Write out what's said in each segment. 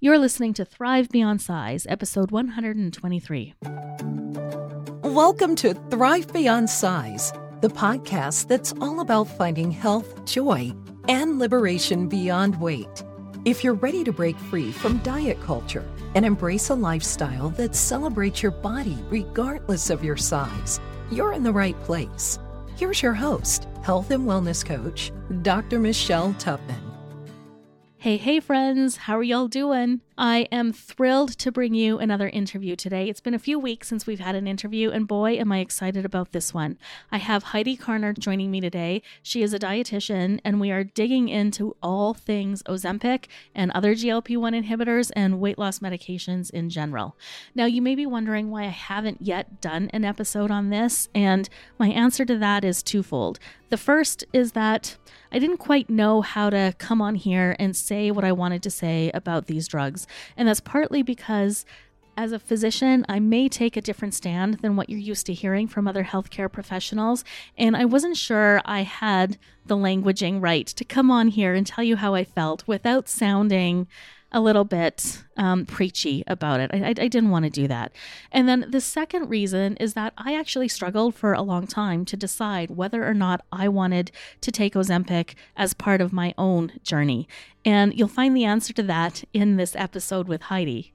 You're listening to Thrive Beyond Size, episode 123. Welcome to Thrive Beyond Size, the podcast that's all about finding health, joy, and liberation beyond weight. If you're ready to break free from diet culture and embrace a lifestyle that celebrates your body regardless of your size, you're in the right place. Here's your host, health and wellness coach, Dr. Michelle Tupman. Hey, hey, friends, how are y'all doing? I am thrilled to bring you another interview today. It's been a few weeks since we've had an interview, and boy, am I excited about this one. I have Heidi Karner joining me today. She is a dietitian, and we are digging into all things Ozempic and other GLP 1 inhibitors and weight loss medications in general. Now, you may be wondering why I haven't yet done an episode on this, and my answer to that is twofold. The first is that I didn't quite know how to come on here and say what I wanted to say about these drugs. And that's partly because as a physician, I may take a different stand than what you're used to hearing from other healthcare professionals. And I wasn't sure I had the languaging right to come on here and tell you how I felt without sounding a little bit um, preachy about it. I, I, I didn't want to do that. And then the second reason is that I actually struggled for a long time to decide whether or not I wanted to take Ozempic as part of my own journey. And you'll find the answer to that in this episode with Heidi.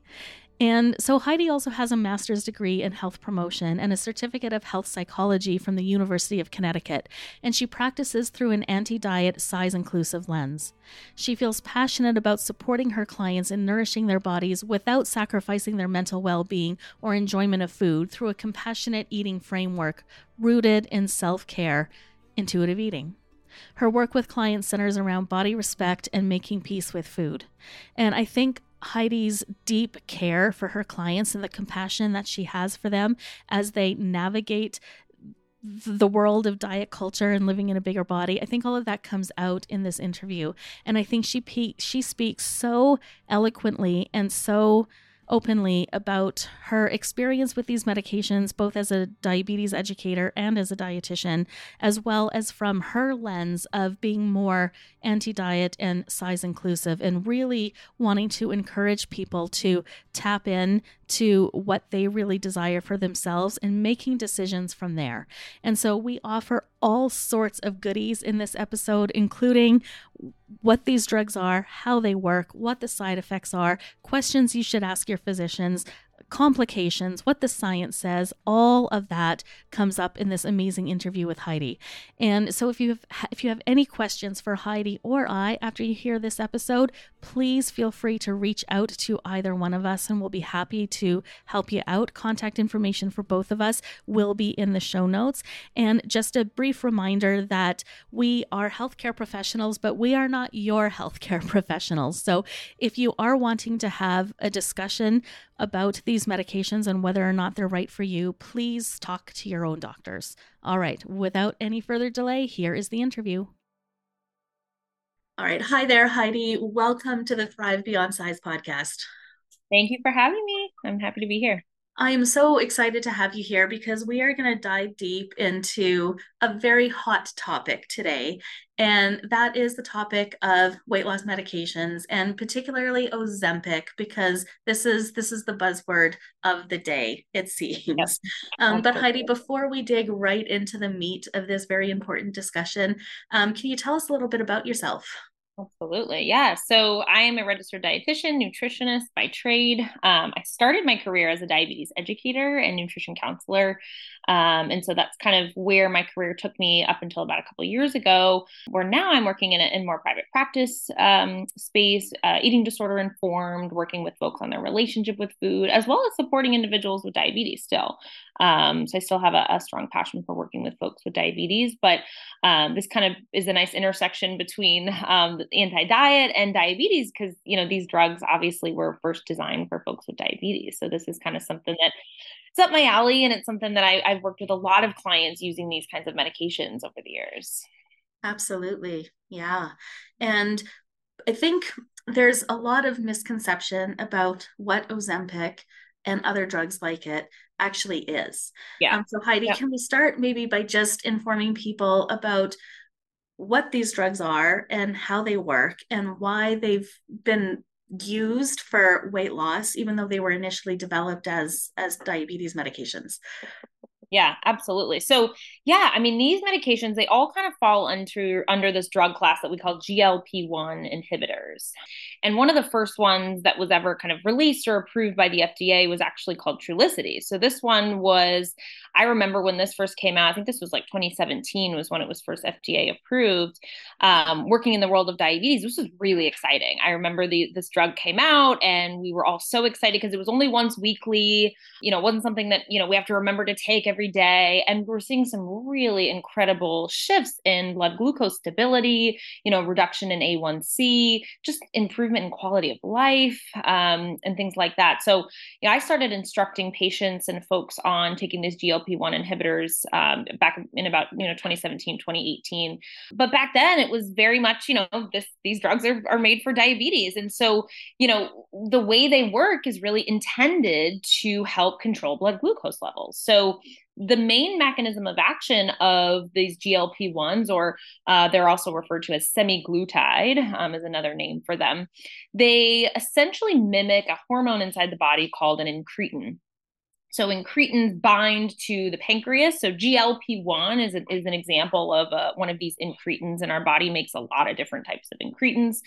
And so Heidi also has a master's degree in health promotion and a certificate of health psychology from the University of Connecticut, and she practices through an anti diet, size inclusive lens. She feels passionate about supporting her clients in nourishing their bodies without sacrificing their mental well being or enjoyment of food through a compassionate eating framework rooted in self care, intuitive eating. Her work with clients centers around body respect and making peace with food. And I think Heidi's deep care for her clients and the compassion that she has for them as they navigate the world of diet culture and living in a bigger body. I think all of that comes out in this interview and I think she pe- she speaks so eloquently and so openly about her experience with these medications, both as a diabetes educator and as a dietitian, as well as from her lens of being more anti diet and size inclusive and really wanting to encourage people to tap in to what they really desire for themselves and making decisions from there. And so we offer all sorts of goodies in this episode, including what these drugs are, how they work, what the side effects are, questions you should ask your physicians, complications, what the science says, all of that comes up in this amazing interview with Heidi. And so if you have if you have any questions for Heidi or I after you hear this episode, please feel free to reach out to either one of us and we'll be happy to help you out. Contact information for both of us will be in the show notes. And just a brief reminder that we are healthcare professionals, but we are not your healthcare professionals. So if you are wanting to have a discussion about these medications and whether or not they're right for you, please talk to your own doctors. All right, without any further delay, here is the interview. All right. Hi there, Heidi. Welcome to the Thrive Beyond Size podcast. Thank you for having me. I'm happy to be here. I am so excited to have you here because we are going to dive deep into a very hot topic today. And that is the topic of weight loss medications and particularly Ozempic, because this is this is the buzzword of the day, it seems. Yes. Um, but Heidi, before we dig right into the meat of this very important discussion, um, can you tell us a little bit about yourself? Absolutely. Yeah. So I am a registered dietitian, nutritionist by trade. Um, I started my career as a diabetes educator and nutrition counselor. Um, and so that's kind of where my career took me up until about a couple years ago, where now I'm working in a in more private practice um, space, uh, eating disorder informed, working with folks on their relationship with food, as well as supporting individuals with diabetes still. Um, so I still have a, a, strong passion for working with folks with diabetes, but um, this kind of is a nice intersection between um, anti-diet and diabetes because you know these drugs obviously were first designed for folks with diabetes. So this is kind of something that it's up my alley, and it's something that I, I've worked with a lot of clients using these kinds of medications over the years. Absolutely, yeah, and I think there's a lot of misconception about what Ozempic and other drugs like it actually is. Yeah. Um, so Heidi, yeah. can we start maybe by just informing people about what these drugs are and how they work and why they've been used for weight loss, even though they were initially developed as as diabetes medications. Yeah, absolutely. So, yeah, I mean, these medications they all kind of fall under under this drug class that we call GLP-1 inhibitors. And one of the first ones that was ever kind of released or approved by the FDA was actually called Trulicity. So this one was I remember when this first came out, I think this was like 2017 was when it was first FDA approved. Um, working in the world of diabetes, this was really exciting. I remember the this drug came out and we were all so excited because it was only once weekly. You know, it wasn't something that, you know, we have to remember to take every day. And we're seeing some really incredible shifts in blood glucose stability, you know, reduction in A1C, just improvement in quality of life, um, and things like that. So, you know, I started instructing patients and folks on taking these GLP GLP-1 inhibitors um, back in about you know 2017 2018 but back then it was very much you know this these drugs are, are made for diabetes and so you know the way they work is really intended to help control blood glucose levels so the main mechanism of action of these GLP-1s, or uh, they're also referred to as semaglutide, um, is another name for them. They essentially mimic a hormone inside the body called an incretin. So incretins bind to the pancreas. So GLP-1 is, a, is an example of uh, one of these incretins, and our body makes a lot of different types of incretins.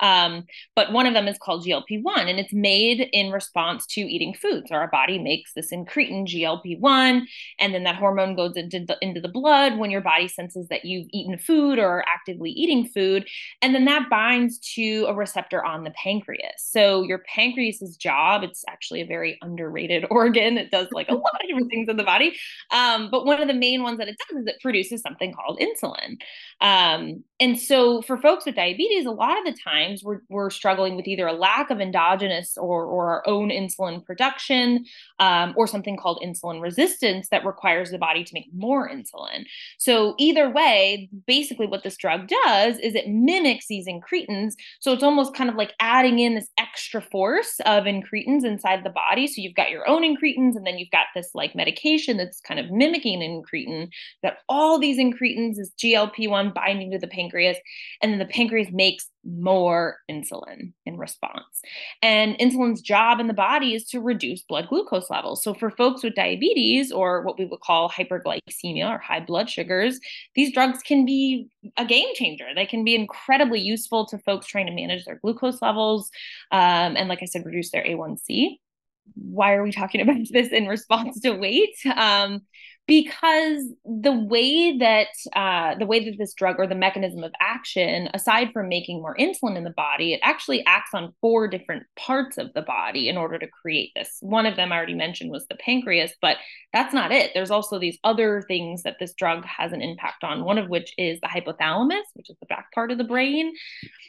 Um, but one of them is called GLP-1, and it's made in response to eating food. So our body makes this incretin, GLP-1, and then that hormone goes into the, into the blood when your body senses that you've eaten food or are actively eating food, and then that binds to a receptor on the pancreas. So your pancreas's job, it's actually a very underrated organ. Does like a lot of different things in the body. Um, but one of the main ones that it does is it produces something called insulin. Um, and so for folks with diabetes, a lot of the times we're, we're struggling with either a lack of endogenous or, or our own insulin production um, or something called insulin resistance that requires the body to make more insulin. So either way, basically what this drug does is it mimics these incretins. So it's almost kind of like adding in this extra force of incretins inside the body. So you've got your own incretins and then you've got this like medication that's kind of mimicking an incretin that all these incretins is GLP-1 binding to the pancreas and then the pancreas makes more insulin in response. And insulin's job in the body is to reduce blood glucose levels. So for folks with diabetes or what we would call hyperglycemia or high blood sugars, these drugs can be a game changer. They can be incredibly useful to folks trying to manage their glucose levels um, and like I said reduce their A1C why are we talking about this in response to weight? Um, because the way that uh, the way that this drug or the mechanism of action aside from making more insulin in the body it actually acts on four different parts of the body in order to create this. One of them i already mentioned was the pancreas but that's not it. There's also these other things that this drug has an impact on one of which is the hypothalamus which is the back part of the brain.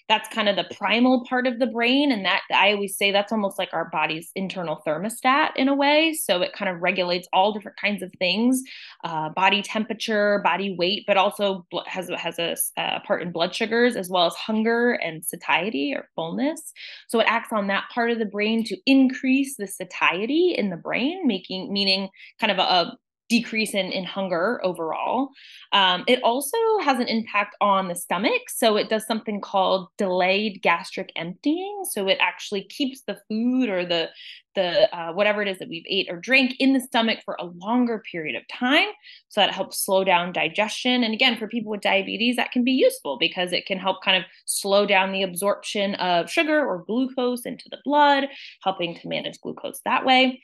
That's kind of the primal part of the brain and that i always say that's almost like our body's internal thermostat in a way. So it kind of regulates all different kinds of things uh, body temperature, body weight, but also has has a, a part in blood sugars as well as hunger and satiety or fullness. So it acts on that part of the brain to increase the satiety in the brain, making meaning kind of a decrease in, in hunger overall. Um, it also has an impact on the stomach. So it does something called delayed gastric emptying. So it actually keeps the food or the the uh, whatever it is that we've ate or drank in the stomach for a longer period of time. So that helps slow down digestion. And again, for people with diabetes, that can be useful because it can help kind of slow down the absorption of sugar or glucose into the blood, helping to manage glucose that way.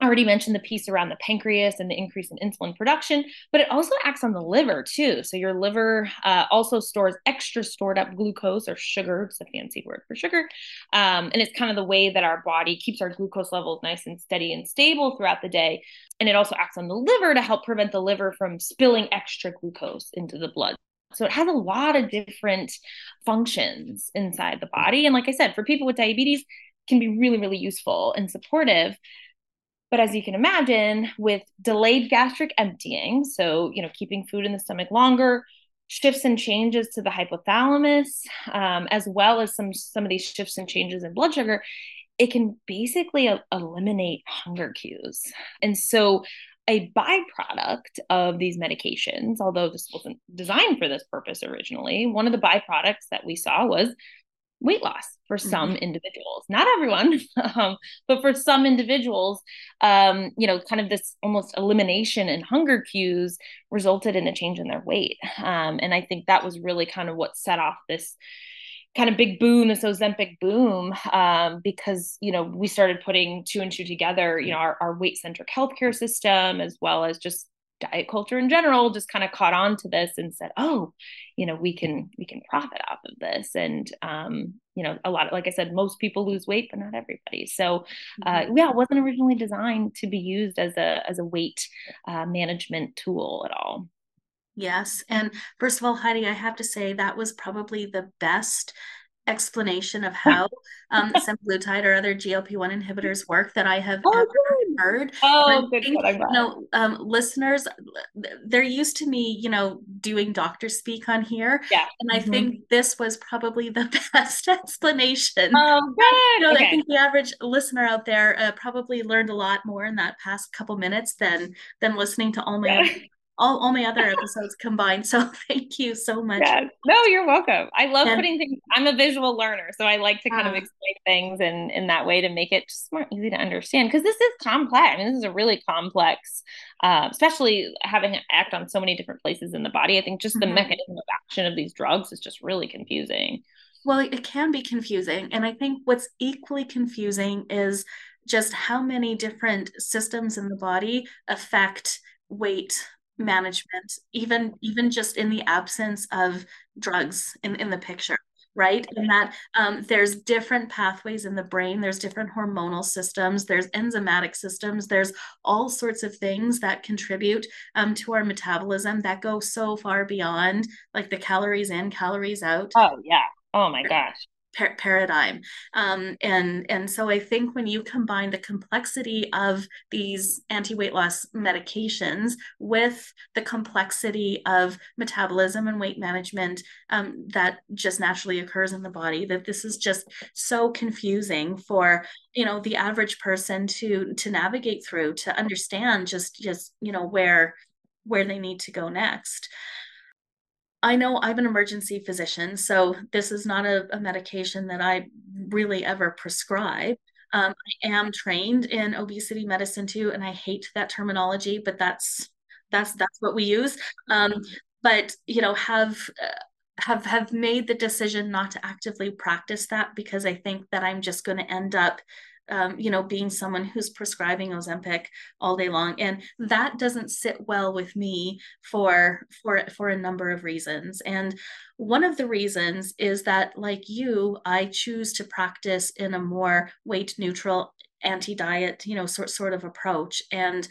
I already mentioned the piece around the pancreas and the increase in insulin production, but it also acts on the liver too. So your liver uh, also stores extra stored up glucose or sugar. It's a fancy word for sugar. Um, and it's kind of the way that our body keeps our glucose levels nice and steady and stable throughout the day. And it also acts on the liver to help prevent the liver from spilling extra glucose into the blood. So it has a lot of different functions inside the body. And like I said, for people with diabetes, can be really, really useful and supportive. But as you can imagine, with delayed gastric emptying, so you know, keeping food in the stomach longer, shifts and changes to the hypothalamus, um, as well as some some of these shifts and changes in blood sugar, it can basically eliminate hunger cues. And so a byproduct of these medications, although this wasn't designed for this purpose originally, one of the byproducts that we saw was weight loss for mm-hmm. some individuals not everyone um, but for some individuals um, you know kind of this almost elimination and hunger cues resulted in a change in their weight um, and i think that was really kind of what set off this kind of big boom this ozempic boom um, because you know we started putting two and two together you know our, our weight centric healthcare system as well as just diet culture in general just kind of caught on to this and said oh you know we can we can profit off of this. And um you know a lot of like i said most people lose weight but not everybody. So uh mm-hmm. yeah it wasn't originally designed to be used as a as a weight uh, management tool at all. Yes. And first of all heidi i have to say that was probably the best explanation of how um, semaglutide or other GLP-1 inhibitors work that I have oh, ever heard. Oh, good. Think, you know, um, listeners, they're used to me, you know, doing doctor speak on here. Yeah. And I mm-hmm. think this was probably the best explanation. Oh, good. You know, okay. I think the average listener out there uh, probably learned a lot more in that past couple minutes than than listening to all my yeah all, all my other episodes combined. So thank you so much. Yeah. No, you're welcome. I love putting things, I'm a visual learner. So I like to kind uh, of explain things in, in that way to make it just more easy to understand because this is complex. I mean, this is a really complex, uh, especially having it act on so many different places in the body. I think just the mm-hmm. mechanism of action of these drugs is just really confusing. Well, it can be confusing. And I think what's equally confusing is just how many different systems in the body affect weight management even even just in the absence of drugs in, in the picture right? And that um, there's different pathways in the brain there's different hormonal systems there's enzymatic systems there's all sorts of things that contribute um, to our metabolism that go so far beyond like the calories in calories out. Oh yeah. Oh my gosh par- paradigm. Um, and, and so I think when you combine the complexity of these anti weight loss medications with the complexity of metabolism and weight management um, that just naturally occurs in the body, that this is just so confusing for you know the average person to to navigate through to understand just just you know where where they need to go next I know I'm an emergency physician, so this is not a, a medication that I really ever prescribe. Um, I am trained in obesity medicine too, and I hate that terminology, but that's that's that's what we use. Um, but you know, have uh, have have made the decision not to actively practice that because I think that I'm just going to end up um, you know, being someone who's prescribing Ozempic all day long, and that doesn't sit well with me for for for a number of reasons. And one of the reasons is that, like you, I choose to practice in a more weight neutral anti-diet you know sort sort of approach and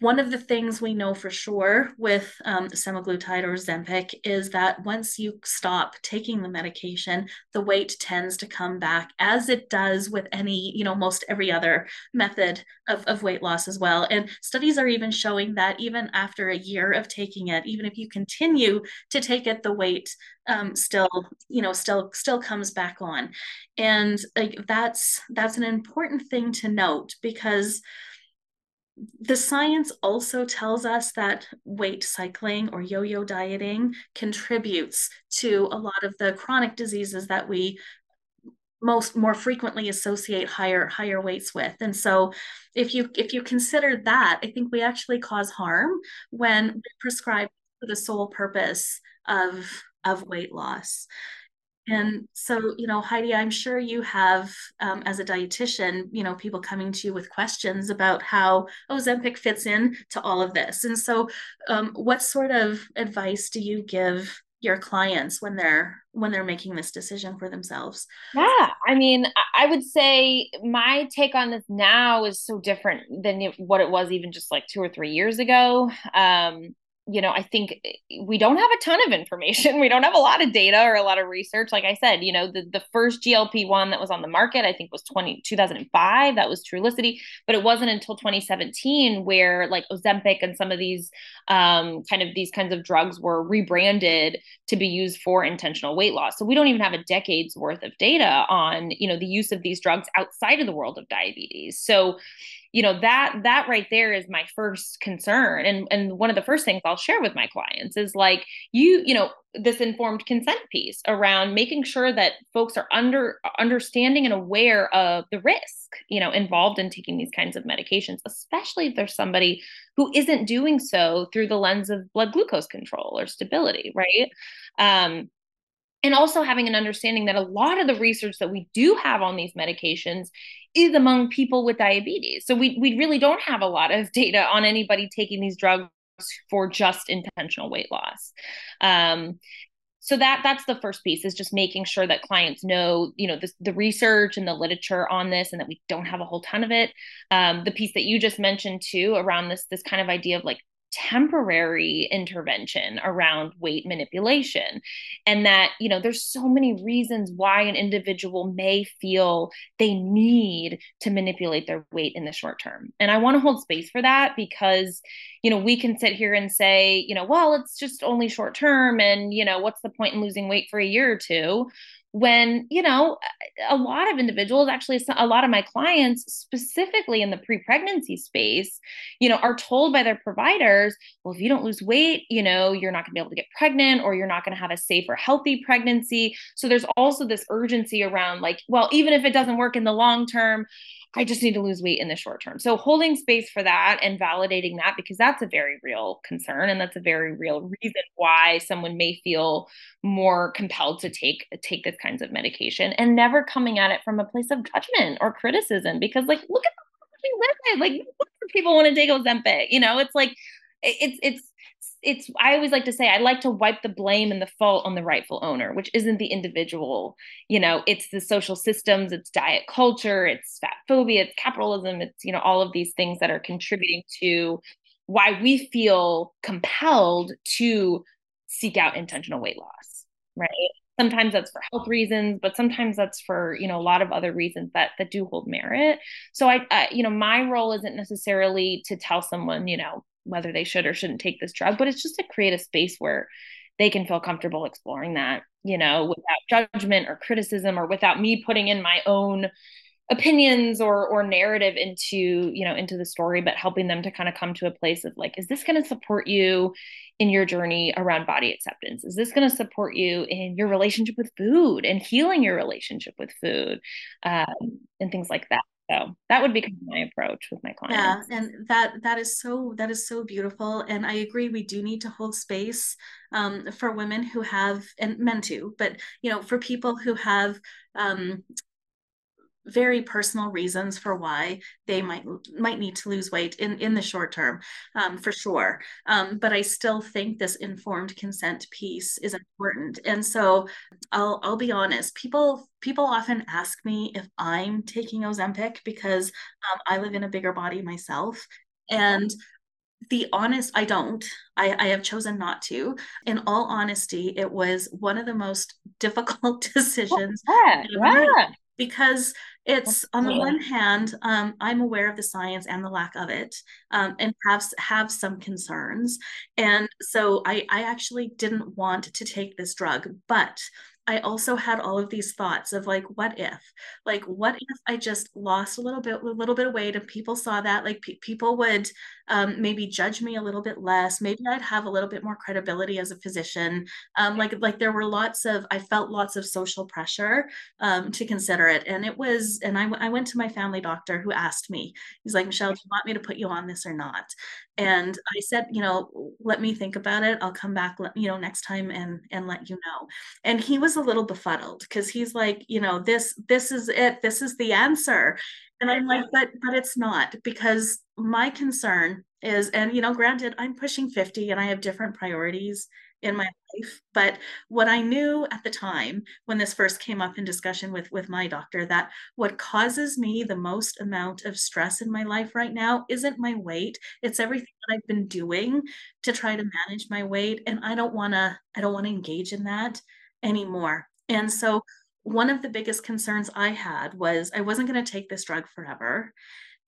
one of the things we know for sure with um, semaglutide or Ozempic is that once you stop taking the medication, the weight tends to come back, as it does with any, you know, most every other method of, of weight loss as well. And studies are even showing that even after a year of taking it, even if you continue to take it, the weight um, still, you know, still still comes back on. And like that's that's an important thing to note because the science also tells us that weight cycling or yo yo dieting contributes to a lot of the chronic diseases that we most more frequently associate higher higher weights with. And so if you if you consider that i think we actually cause harm when we prescribe for the sole purpose of of weight loss and so, you know, Heidi, I'm sure you have, um, as a dietitian, you know, people coming to you with questions about how Ozempic fits in to all of this. And so, um, what sort of advice do you give your clients when they're when they're making this decision for themselves? Yeah, I mean, I would say my take on this now is so different than what it was even just like two or three years ago. Um, you know, I think eh, we don't have a ton of information. We don't have a lot of data or a lot of research. Like I said, you know, the, the first GLP one that was on the market, I think was 20, 2005. That was Trulicity. But it wasn't until 2017 where like Ozempic and some of these um, kind of these kinds of drugs were rebranded to be used for intentional weight loss. So we don't even have a decade's worth of data on, you know, the use of these drugs outside of the world of diabetes. So you know that that right there is my first concern. And and one of the first things i'll share with my clients is like you you know this informed consent piece around making sure that folks are under understanding and aware of the risk you know involved in taking these kinds of medications especially if there's somebody who isn't doing so through the lens of blood glucose control or stability right? Um, and also having an understanding that a lot of the research that we do have on these medications is among people with diabetes. So we we really don't have a lot of data on anybody taking these drugs for just intentional weight loss. Um, so that that's the first piece is just making sure that clients know you know the, the research and the literature on this and that we don't have a whole ton of it um, the piece that you just mentioned too around this this kind of idea of like temporary intervention around weight manipulation and that you know there's so many reasons why an individual may feel they need to manipulate their weight in the short term. And i want to hold space for that because you know we can sit here and say you know well it's just only short term and you know what's the point in losing weight for a year or two when you know a lot of individuals actually a lot of my clients specifically in the pre-pregnancy space you know are told by their providers well if you don't lose weight you know you're not going to be able to get pregnant or you're not going to have a safe or healthy pregnancy. So there's also this urgency around like well even if it doesn't work in the long term I just need to lose weight in the short term. So holding space for that and validating that because that's a very real concern and that's a very real reason why someone may feel more compelled to take take this kinds of medication and never coming at it from a place of judgment or criticism because like look at the live like people want to take Ozempic, you know, it's like it's it's it's i always like to say i like to wipe the blame and the fault on the rightful owner which isn't the individual. You know it's the social systems it's diet culture it's fat phobia it's capitalism it's you know all of these things that are contributing to why we feel compelled to seek out intentional weight loss right? Sometimes that's for health reasons but sometimes that's for you know a lot of other reasons that that do hold merit. So I, you know my role isn't necessarily to tell someone you know whether they should or shouldn't take this drug, but it's just to create a space where they can feel comfortable exploring that, you know, without judgment or criticism or without me putting in my own opinions or or narrative into you know into the story but helping them to kind of come to a place of like is this going to support you in your journey around body acceptance? Is this going to support you in your relationship with food and healing your relationship with food um, and things like that so that would be kind of my approach with my clients. yeah and that that is so that is so beautiful and i agree we do need to hold space um, for women who have and men too but you know for people who have um, very personal reasons for why they might might need to lose weight in in the short term um, for sure. Um, but i still think this informed consent piece is important. And so i'll i'll be honest people people often ask me if i'm taking ozempic because um, i live in a bigger body myself. And the honest i don't. I, I have chosen not to. In all honesty it was one of the most difficult decisions yeah, yeah because it's on the one hand um, i'm aware of the science and the lack of it um, and have have some concerns. And so I, I actually didn't want to take this drug but I also had all of these thoughts of like, what if, like, what if I just lost a little bit, a little bit of weight, and people saw that, like, pe- people would um, maybe judge me a little bit less. Maybe I'd have a little bit more credibility as a physician. Um, like, like there were lots of, I felt lots of social pressure um, to consider it, and it was, and I, w- I went to my family doctor who asked me, he's like, Michelle, do you want me to put you on this or not? And I said, you know, let me think about it. I'll come back, you know, next time and and let you know. And he was a little befuddled because he's like, you know, this this is it. This is the answer. And I'm like, but but it's not because my concern is, and you know, granted, I'm pushing 50 and I have different priorities in my life but what i knew at the time when this first came up in discussion with with my doctor that what causes me the most amount of stress in my life right now isn't my weight. It's everything that i've been doing to try to manage my weight and i don't want to i don't want to engage in that anymore. And so one of the biggest concerns i had was i wasn't going to take this drug forever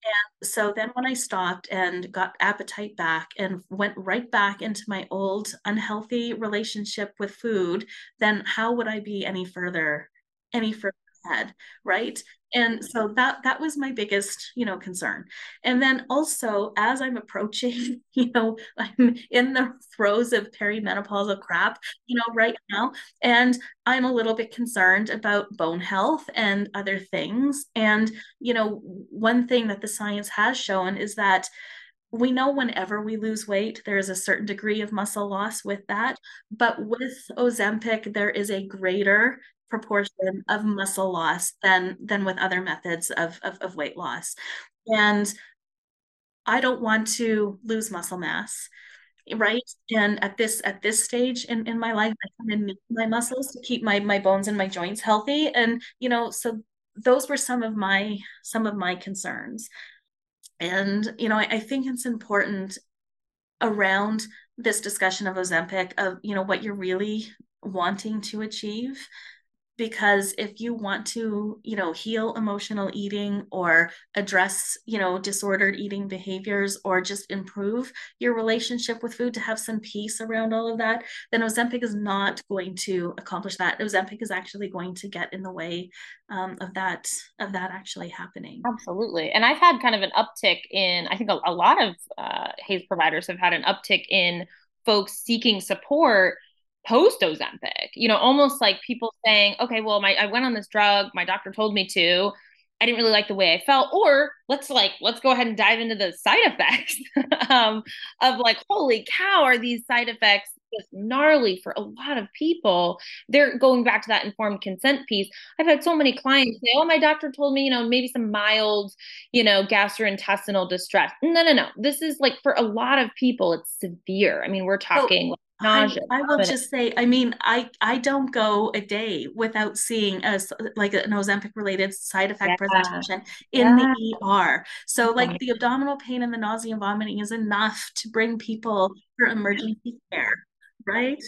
and so then when I stopped and got appetite back and went right back into my old unhealthy relationship with food, then how would I be any further, any further ahead? Right. And so that that was my biggest you know concern and then also as i'm approaching you know i'm in the throes of perimenopausal crap you know right now and i'm a little bit concerned about bone health and other things and you know one thing that the science has shown is that we know whenever we lose weight, there is a certain degree of muscle loss with that. But with Ozempic, there is a greater proportion of muscle loss than than with other methods of, of, of weight loss. And I don't want to lose muscle mass right? And at this at this stage in, in my life i kind of need my muscles to keep my my bones and my joints healthy. And you know so those were some of my some of my concerns. And you know I, I think it's important around this discussion of ozempic of you know what you're really wanting to achieve because if you want to you know heal emotional eating or address you know disordered eating behaviors or just improve your relationship with food to have some peace around all of that then ozempic is not going to accomplish that. Ozempic is actually going to get in the way um, of that of that actually happening. Absolutely. And i've had kind of an uptick in i think a, a lot of uh, HAES providers have had an uptick in folks seeking support post Ozempic, you know, almost like people saying, okay, well, my I went on this drug, my doctor told me to. I didn't really like the way I felt, or let's like let's go ahead and dive into the side effects um, of like, holy cow, are these side effects just gnarly for a lot of people? They're going back to that informed consent piece. I've had so many clients say, "Oh, my doctor told me, you know, maybe some mild, you know, gastrointestinal distress." No, no, no. This is like for a lot of people, it's severe. I mean, we're talking. So- nausea. I, I will just say, I mean, I I don't go a day without seeing a like an Ozempic related side effect yeah. presentation in yeah. the ER. So like the abdominal pain and the nausea and vomiting is enough to bring people for emergency care, right?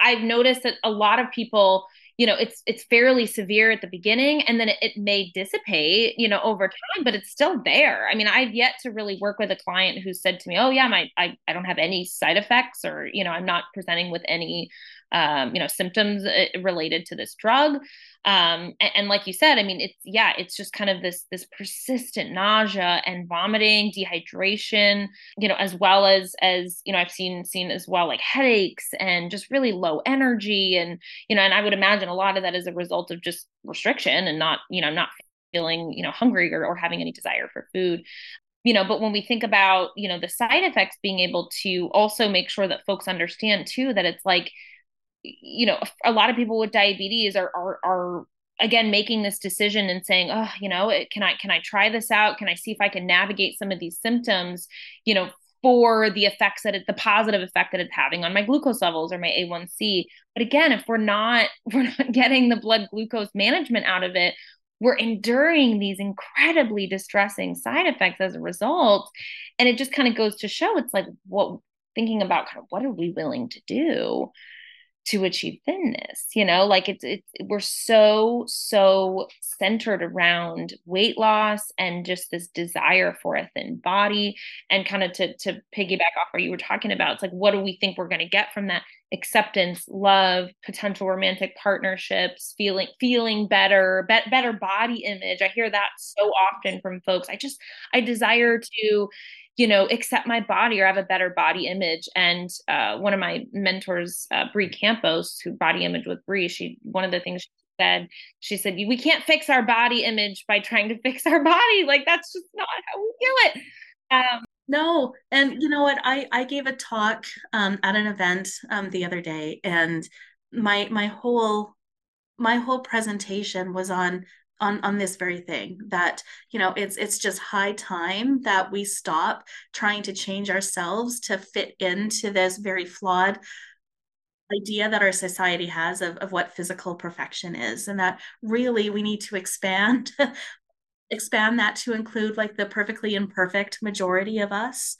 I've noticed that a lot of people you know it's it's fairly severe at the beginning and then it, it, may dissipate you know over time but it's still there. I mean i've yet to really work with a client who said to me oh yeah my i, I don't have any side effects or you know i'm not presenting with any um, you know symptoms uh, related to this drug. Um, and, and, like you said i mean it's yeah it's just kind of this this persistent nausea and vomiting dehydration you know as well as as you know i've seen seen as well like headaches and just really low energy. And you know and i would imagine a lot of that is a result of just restriction and not you know not feeling you know hungry or, or having any desire for food. You know but when we think about you know the side effects being able to also make sure that folks understand too that it's like you know a lot of people with diabetes are are, are again making this decision and saying oh you know can i can i try this out? Can i see if i can navigate some of these symptoms you know for the effects that it the positive effect that it's having on my glucose levels or my a1c but again if we're not we're not getting the blood glucose management out of it we're enduring these incredibly distressing side effects as a result. And it just kind of goes to show it's like what thinking about kind of what are we willing to do to achieve thinness you know like it's it's we're so so centered around weight loss and just this desire for a thin body. And kind of to to piggyback off what you were talking about it's like what do we think we're going to get from that? Acceptance love potential romantic partnerships feeling feeling better be- better body image. I hear that so often from folks. I just i desire to you know, accept my body or have a better body image. And uh, one of my mentors, uh, Bri Campos, who body image with Bri, she one of the things she said, she said, "We can't fix our body image by trying to fix our body. Like that's just not how we do it." Um, no, and you know what? I I gave a talk um, at an event um, the other day, and my my whole my whole presentation was on on on this very thing that you know it's it's just high time that we stop trying to change ourselves to fit into this very flawed idea that our society has of, of what physical perfection is and that really we need to expand expand that to include like the perfectly imperfect majority of us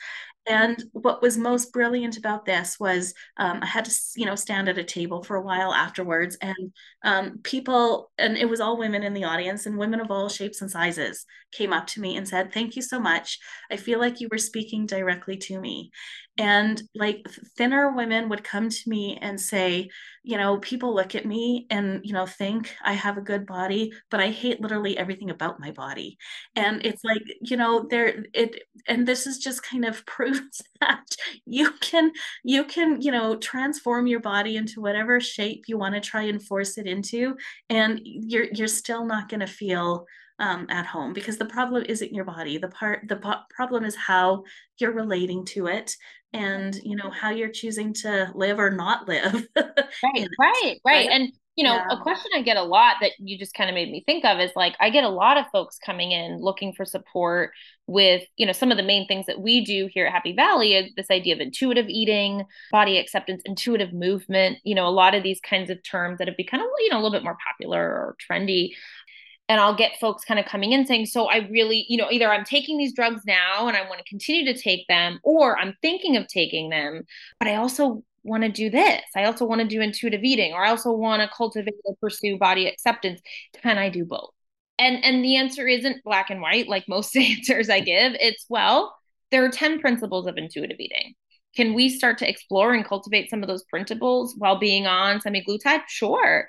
And what was most brilliant about this was um, I had to, you know, stand at a table for a while afterwards, and um, people, and it was all women in the audience, and women of all shapes and sizes came up to me and said, "Thank you so much. I feel like you were speaking directly to me." And like thinner women would come to me and say, you know, people look at me and, you know, think I have a good body, but I hate literally everything about my body. And it's like, you know, there it and this is just kind of proves that you can you can, you know, transform your body into whatever shape you want to try and force it into and you're you're still not going to feel um, at home because the problem isn't your body the part the po- problem is how you're relating to it and you know how you're choosing to live or not live. Right right right. and you know yeah. a question i get a lot that you just kind of made me think of is like i get a lot of folks coming in looking for support with you know some of the main things that we do here at happy valley is this idea of intuitive eating body acceptance intuitive movement you know a lot of these kinds of terms that have become you know a little bit more popular or trendy and I'll get folks kind of coming in saying, So I really, you know, either I'm taking these drugs now and I want to continue to take them, or I'm thinking of taking them, but I also want to do this. I also want to do intuitive eating, or I also want to cultivate or pursue body acceptance. Can I do both? And and the answer isn't black and white like most answers I give. It's well, there are 10 principles of intuitive eating. Can we start to explore and cultivate some of those principles while being on semaglutide? Sure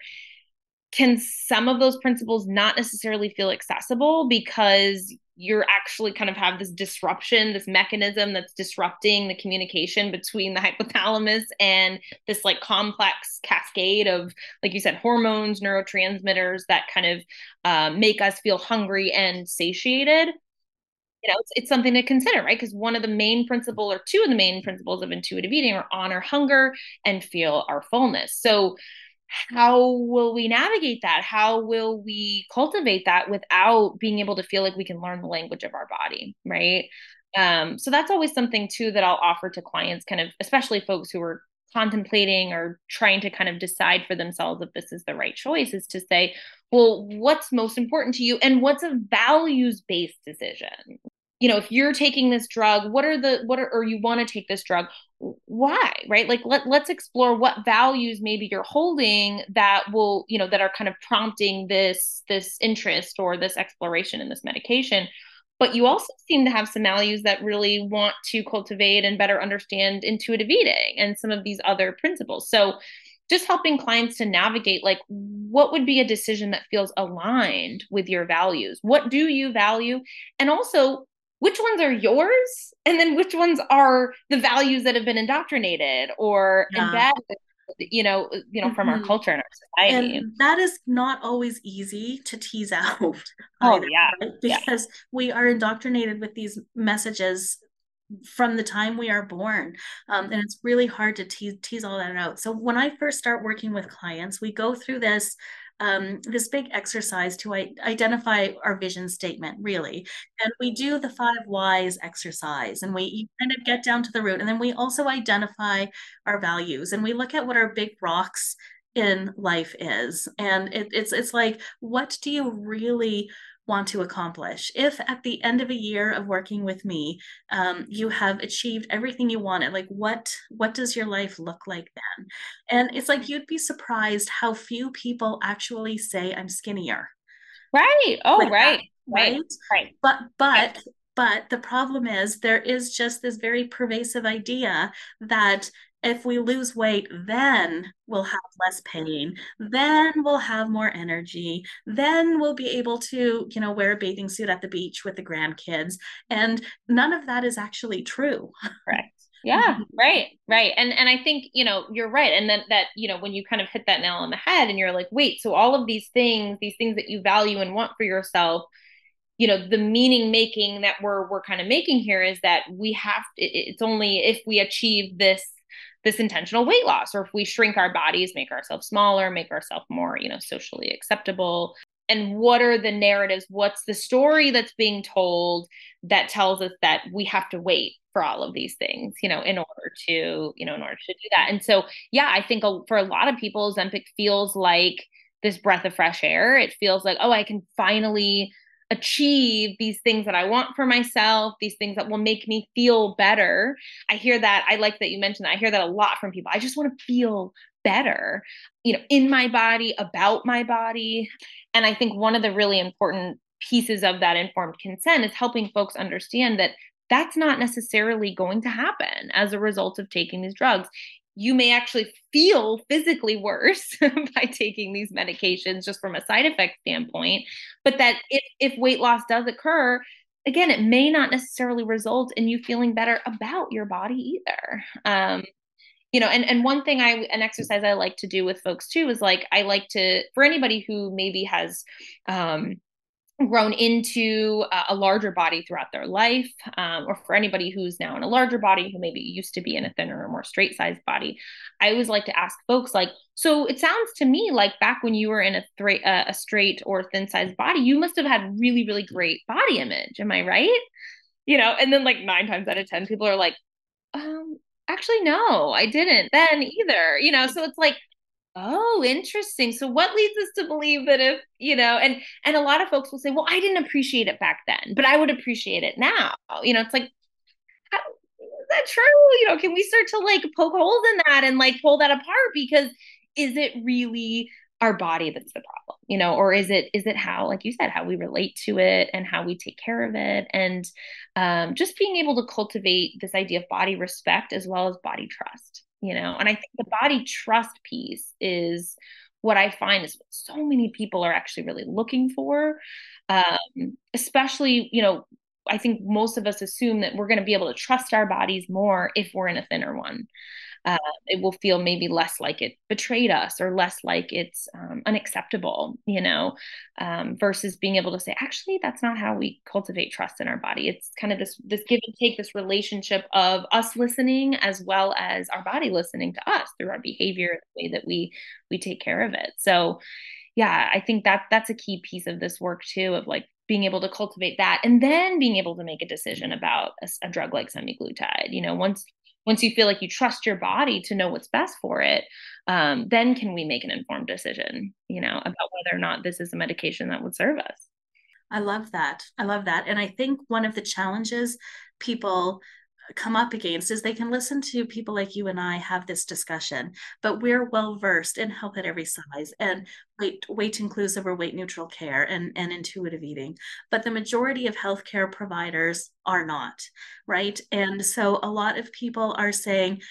can some of those principles not necessarily feel accessible because you're actually kind of have this disruption, this mechanism that's disrupting the communication between the hypothalamus and this like complex cascade of, like you said, hormones, neurotransmitters that kind of uh, make us feel hungry and satiated. You know, it's, it's something to consider, right? Because one of the main principle or two of the main principles of intuitive eating are honor hunger and feel our fullness. So how will we navigate that? How will we cultivate that without being able to feel like we can learn the language of our body, right? Um, so that's always something too that I'll offer to clients, kind of, especially folks who are contemplating or trying to kind of decide for themselves if this is the right choice, is to say, well, what's most important to you and what's a values based decision? You know if you're taking this drug what are the what are or you want to take this drug why right? Like let, let's explore what values maybe you're holding that will you know that are kind of prompting this this interest or this exploration in this medication. But you also seem to have some values that really want to cultivate and better understand intuitive eating and some of these other principles. So just helping clients to navigate like what would be a decision that feels aligned with your values? What do you value? And also which ones are yours and then which ones are the values that have been indoctrinated or yeah. embedded you know you know from mm-hmm. our culture and our society and that is not always easy to tease out oh either, yeah right? because yeah. we are indoctrinated with these messages from the time we are born um, and it's really hard to tease, tease all that out so when i first start working with clients we go through this um, this big exercise to identify our vision statement, really. And we do the five whys exercise and we kind of get down to the root. And then we also identify our values and we look at what our big rocks in life is. And it, it's it's like, what do you really want to accomplish. If at the end of a year of working with me, um, you have achieved everything you wanted, like what what does your life look like then? And it's like you'd be surprised how few people actually say I'm skinnier. Right. Oh, like right. That, right. Right. Right. But but but the problem is there is just this very pervasive idea that if we lose weight, then we'll have less pain. Then we'll have more energy. Then we'll be able to, you know, wear a bathing suit at the beach with the grandkids. And none of that is actually true. Correct. Yeah, right, right. And and I think, you know, you're right. And then that, you know, when you kind of hit that nail on the head and you're like, wait, so all of these things, these things that you value and want for yourself, you know the meaning making that we're we're kind of making here is that we have it's only if we achieve this this intentional weight loss or if we shrink our bodies make ourselves smaller make ourselves more you know socially acceptable. And what are the narratives? What's the story that's being told that tells us that we have to wait for all of these things you know in order to you know in order to do that? And so yeah i think for a lot of people Ozempic feels like this breath of fresh air. It feels like oh i can finally achieve these things that I want for myself, these things that will make me feel better. I hear that. I like that you mentioned that. I hear that a lot from people. I just want to feel better, you know, in my body, about my body. And I think one of the really important pieces of that informed consent is helping folks understand that that's not necessarily going to happen as a result of taking these drugs you may actually feel physically worse by taking these medications just from a side effect standpoint but that if, if weight loss does occur again it may not necessarily result in you feeling better about your body either. Um, you know and and one thing i an exercise i like to do with folks too is like i like to for anybody who maybe has um grown into a larger body throughout their life, um, or for anybody who's now in a larger body who maybe used to be in a thinner or more straight sized body, I always like to ask folks like, so it sounds to me like back when you were in a, uh, a straight or thin sized body, you must have had really, really great body image. Am I right? You know, and then like nine times out of 10, people are like, um, actually, no, I didn't then either. You know, so it's like, Oh, interesting. So what leads us to believe that if, you know, and and a lot of folks will say, "Well, I didn't appreciate it back then, but I would appreciate it now." You know, it's like how, is that true? You know, can we start to like poke holes in that and like pull that apart because is it really our body that's the problem you know or is it is it how like you said how we relate to it and how we take care of it and um, just being able to cultivate this idea of body respect as well as body trust you know and i think the body trust piece is what i find is what so many people are actually really looking for um, especially you know i think most of us assume that we're going to be able to trust our bodies more if we're in a thinner one uh, it will feel maybe less like it betrayed us or less like it's um, unacceptable, you know, um, versus being able to say, actually, that's not how we cultivate trust in our body. It's kind of this this give and take, this relationship of us listening as well as our body listening to us through our behavior, the way that we we take care of it. So, yeah, I think that that's a key piece of this work too, of like being able to cultivate that and then being able to make a decision about a, a drug like semaglutide you know once once you feel like you trust your body to know what's best for it um, then can we make an informed decision you know about whether or not this is a medication that would serve us? I love that. I love that. And i think one of the challenges people come up against is they can listen to people like you and I have this discussion, but we're well versed in health at every size and weight weight inclusive or weight neutral care and, and intuitive eating. But the majority of healthcare providers are not, right? And so a lot of people are saying,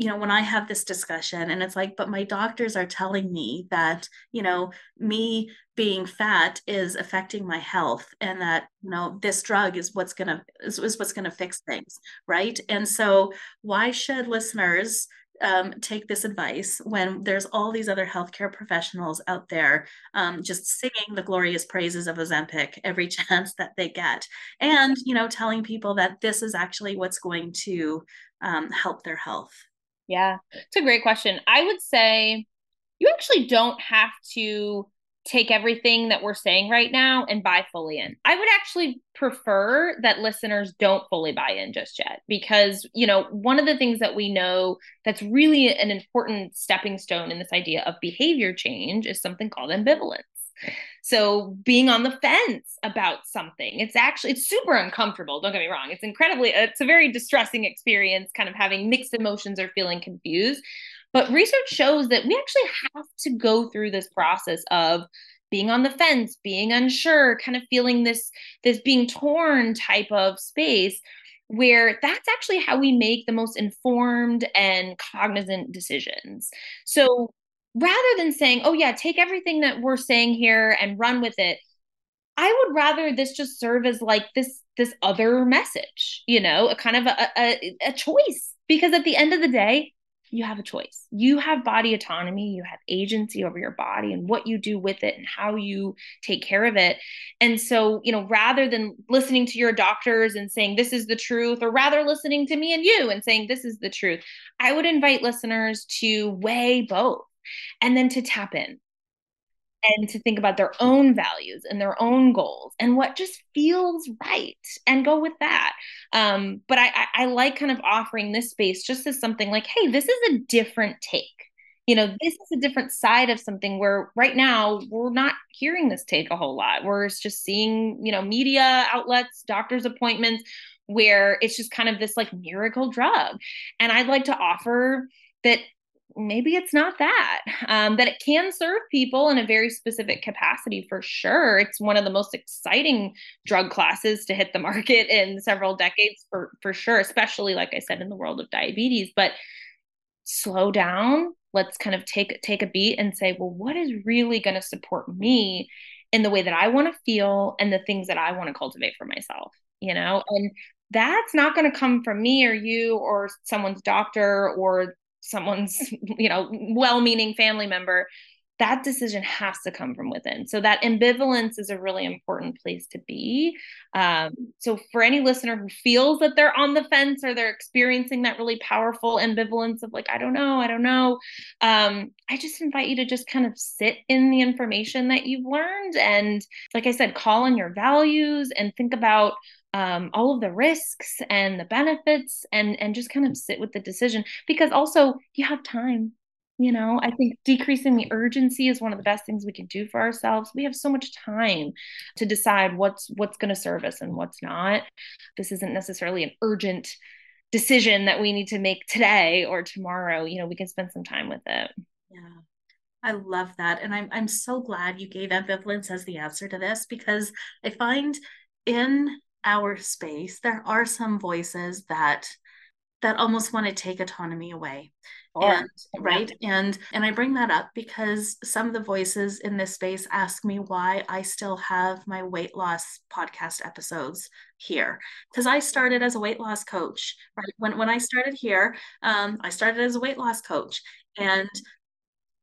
you know, when I have this discussion and it's like, but my doctors are telling me that, you know, me being fat is affecting my health and that, you know, this drug is what's going to, is, is what's going to fix things. Right. And so why should listeners um, take this advice when there's all these other healthcare professionals out there um, just singing the glorious praises of Ozempic every chance that they get, and you know, telling people that this is actually what's going to um, help their health. Yeah, it's a great question. I would say you actually don't have to take everything that we're saying right now and buy fully in. I would actually prefer that listeners don't fully buy in just yet because, you know, one of the things that we know that's really an important stepping stone in this idea of behavior change is something called ambivalence. So being on the fence about something, it's actually it's super uncomfortable. Don't get me wrong. It's incredibly uh, it's a very distressing experience kind of having mixed emotions or feeling confused. But research shows that we actually have to go through this process of being on the fence, being unsure, kind of feeling this this being torn type of space where that's actually how we make the most informed and cognizant decisions. So rather than saying, oh, yeah, take everything that we're saying here and run with it, I would rather this just serve as like this this other message, you know, a kind of a, a, a choice. Because at the end of the day, you have a choice. You have body autonomy, you have agency over your body and what you do with it and how you take care of it. And so, you know, rather than listening to your doctors and saying this is the truth, or rather listening to me and you and saying this is the truth, I would invite listeners to weigh both and then to tap in and to think about their own values and their own goals and what just feels right and go with that um, but I, I, I like kind of offering this space just as something like hey this is a different take you know, this is a different side of something where right now we're not hearing this take a whole lot. We're just seeing, you know, media outlets, doctor's appointments, where it's just kind of this like miracle drug. And I'd like to offer that maybe it's not that. Um, that it can serve people in a very specific capacity for sure. It's one of the most exciting drug classes to hit the market in several decades for for sure especially like i said in the world of diabetes. But slow down. Let's kind of take take a beat and say well what is really going to support me in the way that i want to feel and the things that i want to cultivate for myself? You know? And that's not going to come from me or you or someone's doctor or someone's you know well-meaning family member that decision has to come from within. So that ambivalence is a really important place to be. Um, so for any listener who feels that they're on the fence or they're experiencing that really powerful ambivalence of like i don't know i don't know um, i just invite you to just kind of sit in the information that you've learned and like i said call on your values and think about um, all of the risks and the benefits and and just kind of sit with the decision because also you have time you know? I think decreasing the urgency is one of the best things we can do for ourselves. We have so much time to decide what's what's going to serve us and what's not. This isn't necessarily an urgent decision that we need to make today or tomorrow. You know we can spend some time with it. Yeah. I love that. And I'm I'm so glad you gave ambivalence as the answer to this because I find in our space, there are some voices that that almost want to take autonomy away. And right. And and I bring that up because some of the voices in this space ask me why I still have my weight loss podcast episodes here. Because I started as a weight loss coach, right? When when I started here, um, I started as a weight loss coach. And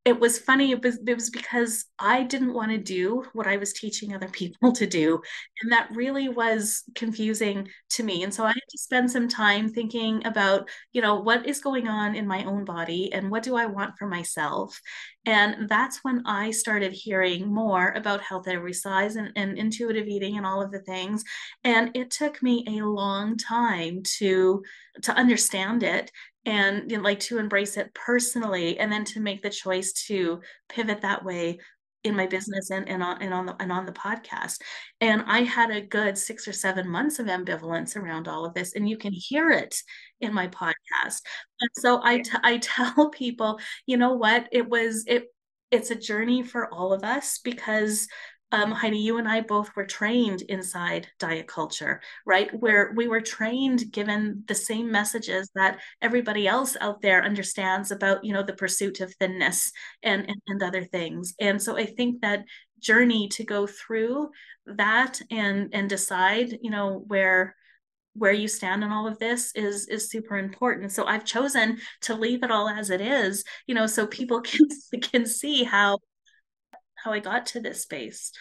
it was funny it was, it was because i didn't want to do what i was teaching other people to do and that really was confusing to me and so i had to spend some time thinking about you know what is going on in my own body and what do i want for myself and that's when i started hearing more about health at every size and, and intuitive eating and all of the things and it took me a long time to to understand it and you know, like to embrace it personally and then to make the choice to pivot that way in my business and, and on and on the and on the podcast. And I had a good six or seven months of ambivalence around all of this, and you can hear it in my podcast. And so I, t- I tell people, you know what, it was it it's a journey for all of us because um, Heidi, you and I both were trained inside diet culture, right? Where we were trained given the same messages that everybody else out there understands about, you know, the pursuit of thinness and, and, and other things. And so I think that journey to go through that and and decide, you know, where where you stand in all of this is is super important so i've chosen to leave it all as it is you know so people can can see how how I got to this space.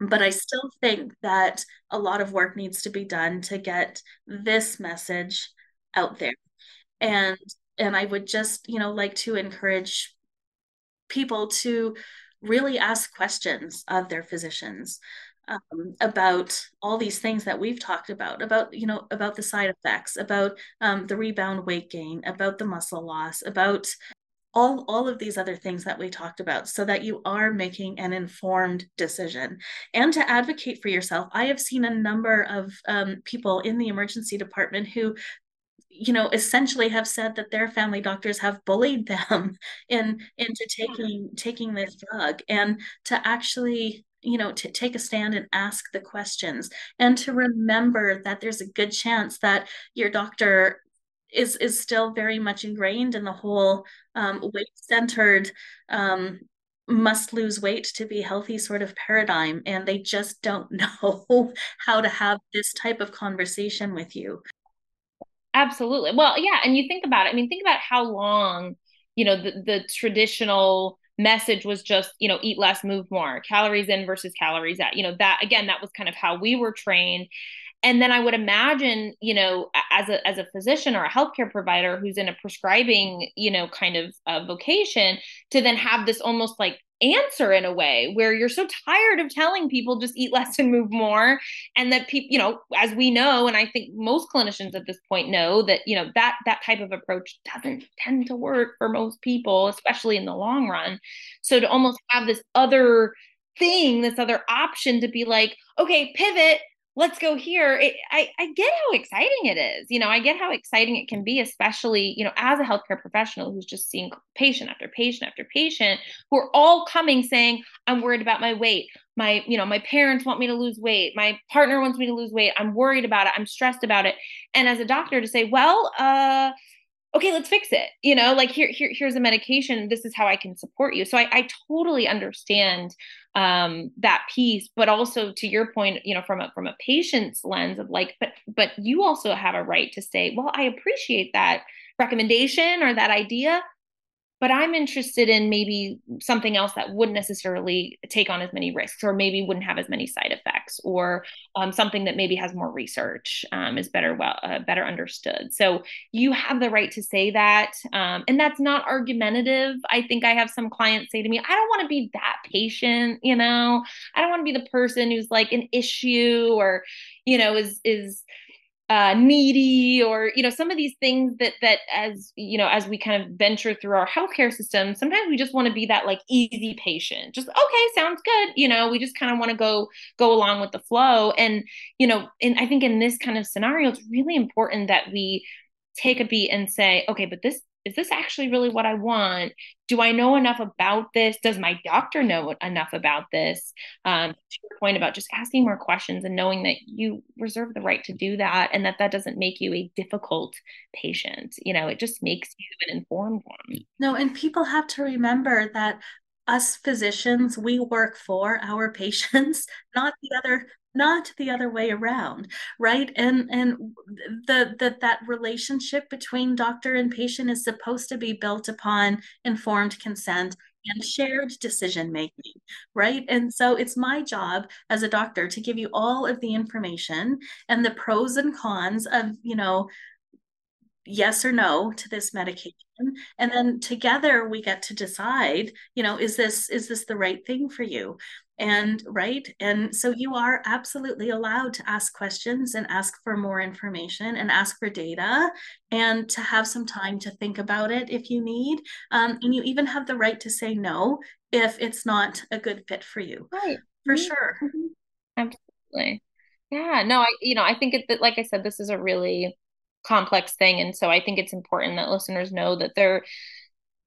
But I still think that a lot of work needs to be done to get this message out there. And and I would just, you know, like to encourage people to really ask questions of their physicians um, about all these things that we've talked about about you know about the side effects about um, the rebound weight gain about the muscle loss about all all of these other things that we talked about so that you are making an informed decision. And to advocate for yourself i have seen a number of um, people in the emergency department who you know essentially have said that their family doctors have bullied them in into taking taking this drug. And to actually you know to take a stand and ask the questions and to remember that there's a good chance that your doctor is is still very much ingrained in the whole um, weight centered um, must lose weight to be healthy sort of paradigm and they just don't know how to have this type of conversation with you. Absolutely. Well yeah and you think about it i mean think about how long you know the, the traditional message was just you know eat less move more calories in versus calories out you know that again that was kind of how we were trained and then I would imagine, you know, as a as a physician or a healthcare provider who's in a prescribing, you know, kind of uh, vocation, to then have this almost like answer in a way where you're so tired of telling people just eat less and move more and that people you know as we know and i think most clinicians at this point know that you know that that type of approach doesn't tend to work for most people especially in the long run. So to almost have this other thing this other option to be like okay pivot let's go here. It, I, I get how exciting it is you know i get how exciting it can be especially you know as a healthcare professional who's just seeing patient after patient after patient who are all coming saying i'm worried about my weight. My you know my parents want me to lose weight. My partner wants me to lose weight. I'm worried about it. I'm stressed about it. And as a doctor to say well uh okay let's fix it. You know like here, here here's a medication. This is how i can support you. So i, I totally understand um, that piece but also to your point you know from a from a patient's lens of like but but you also have a right to say well i appreciate that recommendation or that idea but I'm interested in maybe something else that wouldn't necessarily take on as many risks or maybe wouldn't have as many side effects or um, something that maybe has more research um, is better well uh, better understood. So you have the right to say that um, and that's not argumentative. I think I have some clients say to me I don't want to be that patient you know? I don't want to be the person who's like an issue or you know is is uh, needy or you know some of these things that that as you know as we kind of venture through our healthcare system sometimes we just want to be that like easy patient. Just okay sounds good you know we just kind of want to go go along with the flow. And you know and i think in this kind of scenario it's really important that we take a beat and say okay but this is this actually really what I want? Do I know enough about this? Does my doctor know enough about this? Um, to your point about just asking more questions and knowing that you reserve the right to do that and that that doesn't make you a difficult patient. You know, it just makes you an informed one. No, and people have to remember that us physicians, we work for our patients, not the other not the other way around right? And and the that that relationship between doctor and patient is supposed to be built upon informed consent and shared decision making right? And so it's my job as a doctor to give you all of the information and the pros and cons of you know yes or no to this medication. And then together we get to decide you know is this is this the right thing for you? And right? And so you are absolutely allowed to ask questions and ask for more information and ask for data and to have some time to think about it if you need. Um, and you even have the right to say no if it's not a good fit for you. Right. For mm-hmm. sure. Mm-hmm. absolutely. Yeah. No i you know i think it like i said this is a really complex thing. And so i think it's important that listeners know that there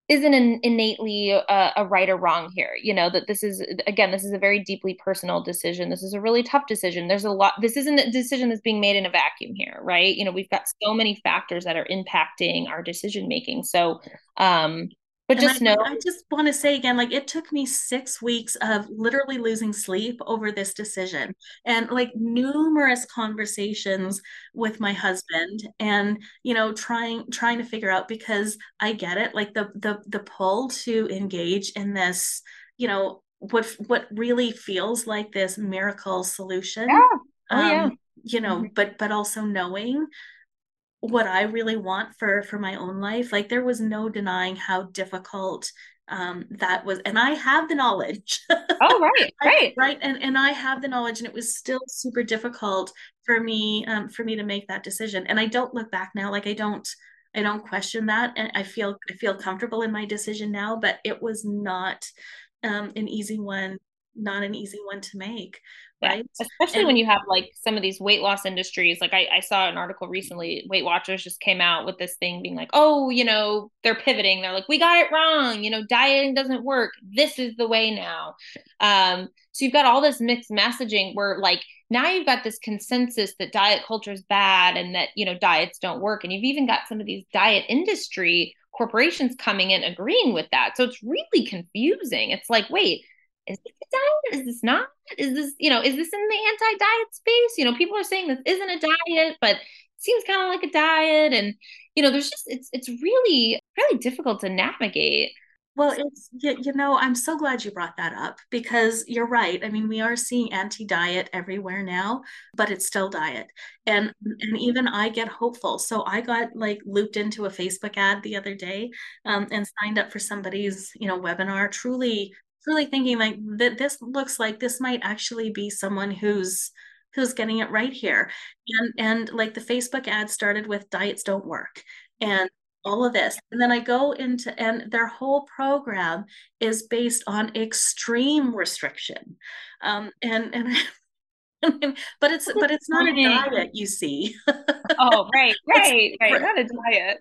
isn't an innately a, a, right or wrong here you know that this is again this is a very deeply personal decision. This is a really tough decision. There's a lot this isn't a decision that's being made in a vacuum here right? You know we've got so many factors that are impacting our decision making. So um but just I, know i just want to say again like it took me six weeks of literally losing sleep over this decision and like numerous conversations with my husband and you know trying trying to figure out because i get it like the the the pull to engage in this you know what what really feels like this miracle solution yeah. Oh, um, yeah. you know mm-hmm. but but also knowing what I really want for for my own life. Like there was no denying how difficult um that was and I have the knowledge. oh right, right. right. And and I have the knowledge and it was still super difficult for me um for me to make that decision. And I don't look back now like I don't I don't question that and I feel I feel comfortable in my decision now, but it was not um an easy one not an easy one to make right? Especially and, when you have like some of these weight loss industries like I, I saw an article recently weight watchers just came out with this thing being like oh you know they're pivoting. They're like we got it wrong. You know dieting doesn't work. This is the way now um so you've got all this mixed messaging where like now you've got this consensus that diet culture is bad and that you know diets don't work. And you've even got some of these diet industry corporations coming in agreeing with that. So it's really confusing. It's like wait is this a diet? Is this not? Is this, you know, is this in the anti-diet space? You know, people are saying this isn't a diet, but seems kind of like a diet. And, you know, there's just it's it's really, really difficult to navigate. Well, it's you, you know, I'm so glad you brought that up because you're right. I mean, we are seeing anti-diet everywhere now, but it's still diet. And and even I get hopeful. So I got like looped into a Facebook ad the other day um, and signed up for somebody's, you know, webinar, truly truly thinking like that this looks like this might actually be someone who's who's getting it right here. And and like the Facebook ad started with diets don't work. And all of this. And then I go into, and their whole program is based on extreme restriction. Um, and, and, but it's but it's not a diet you see oh right right right not a diet